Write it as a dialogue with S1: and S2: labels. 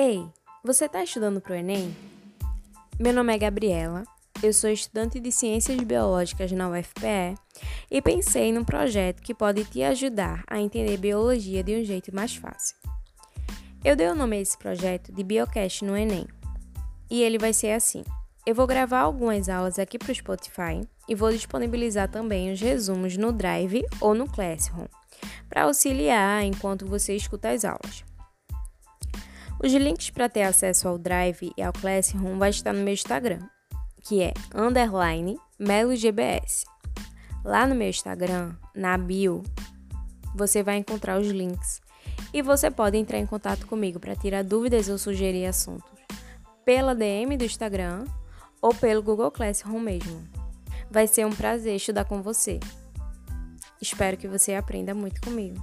S1: Ei, você está estudando para o Enem? Meu nome é Gabriela, eu sou estudante de Ciências Biológicas na UFPE e pensei num projeto que pode te ajudar a entender biologia de um jeito mais fácil. Eu dei o nome a esse projeto de Biocast no Enem e ele vai ser assim. Eu vou gravar algumas aulas aqui para o Spotify e vou disponibilizar também os resumos no Drive ou no Classroom para auxiliar enquanto você escuta as aulas. Os links para ter acesso ao Drive e ao Classroom vai estar no meu Instagram, que é underline melogbs. Lá no meu Instagram, na bio, você vai encontrar os links e você pode entrar em contato comigo para tirar dúvidas ou sugerir assuntos pela DM do Instagram ou pelo Google Classroom mesmo. Vai ser um prazer estudar com você. Espero que você aprenda muito comigo.